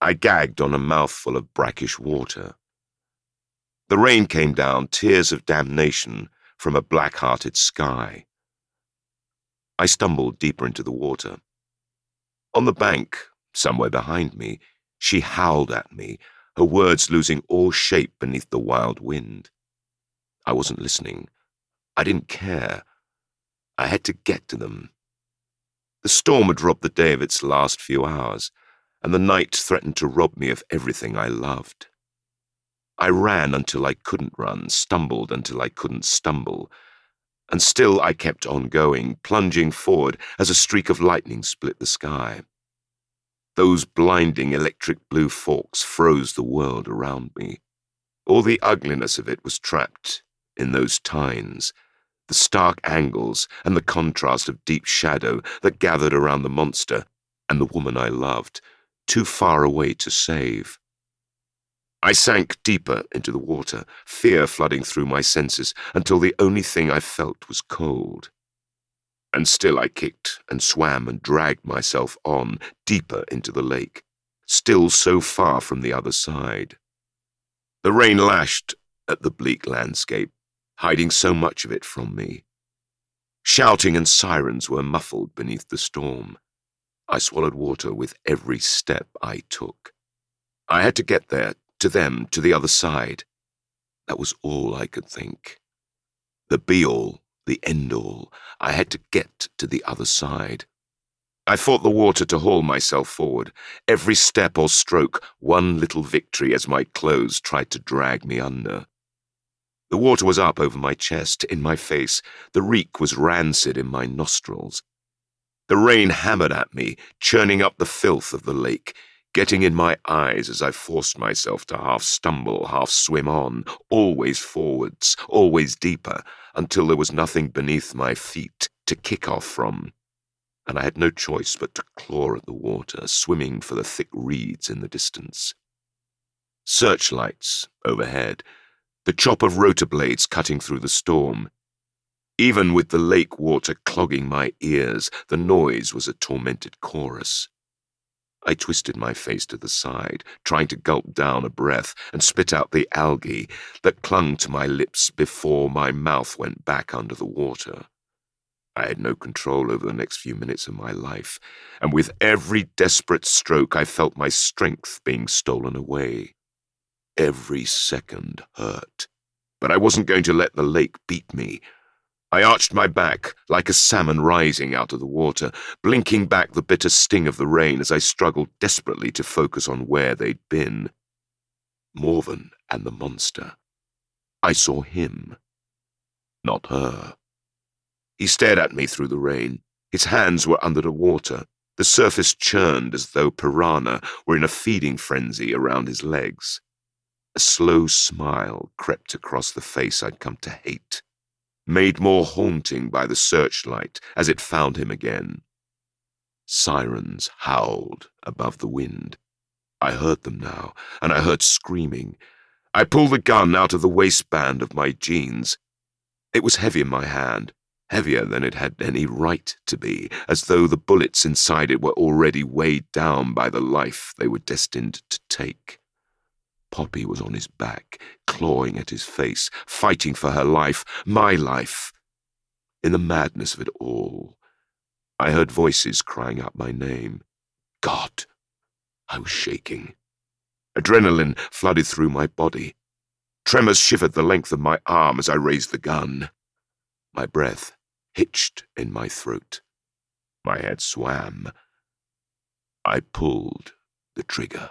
I gagged on a mouthful of brackish water. The rain came down, tears of damnation from a black hearted sky. I stumbled deeper into the water. On the bank, somewhere behind me, she howled at me, her words losing all shape beneath the wild wind. I wasn't listening. I didn't care. I had to get to them. The storm had robbed the day of its last few hours, and the night threatened to rob me of everything I loved. I ran until I couldn't run, stumbled until I couldn't stumble, and still I kept on going, plunging forward as a streak of lightning split the sky. Those blinding electric blue forks froze the world around me. All the ugliness of it was trapped in those tines, the stark angles and the contrast of deep shadow that gathered around the monster and the woman I loved, too far away to save. I sank deeper into the water, fear flooding through my senses, until the only thing I felt was cold. And still I kicked and swam and dragged myself on, deeper into the lake, still so far from the other side. The rain lashed at the bleak landscape, hiding so much of it from me. Shouting and sirens were muffled beneath the storm. I swallowed water with every step I took. I had to get there to them, to the other side. That was all I could think. The be all, the end all. I had to get to the other side. I fought the water to haul myself forward. Every step or stroke, one little victory as my clothes tried to drag me under. The water was up over my chest, in my face. The reek was rancid in my nostrils. The rain hammered at me, churning up the filth of the lake, getting in my eyes as I forced myself to half stumble, half swim on, always forwards, always deeper, until there was nothing beneath my feet to kick off from. And I had no choice but to claw at the water, swimming for the thick reeds in the distance. Searchlights overhead, the chop of rotor blades cutting through the storm. Even with the lake water clogging my ears, the noise was a tormented chorus. I twisted my face to the side, trying to gulp down a breath and spit out the algae that clung to my lips before my mouth went back under the water. I had no control over the next few minutes of my life, and with every desperate stroke I felt my strength being stolen away. Every second hurt. But I wasn't going to let the lake beat me. I arched my back like a salmon rising out of the water, blinking back the bitter sting of the rain as I struggled desperately to focus on where they'd been. Morven and the monster. I saw him, not her. He stared at me through the rain. His hands were under the water. The surface churned as though piranha were in a feeding frenzy around his legs. A slow smile crept across the face I'd come to hate made more haunting by the searchlight as it found him again. Sirens howled above the wind. I heard them now, and I heard screaming. I pulled the gun out of the waistband of my jeans. It was heavy in my hand, heavier than it had any right to be, as though the bullets inside it were already weighed down by the life they were destined to take. Poppy was on his back, clawing at his face, fighting for her life, my life. In the madness of it all, I heard voices crying out my name. God! I was shaking. Adrenaline flooded through my body. Tremors shivered the length of my arm as I raised the gun. My breath hitched in my throat. My head swam. I pulled the trigger.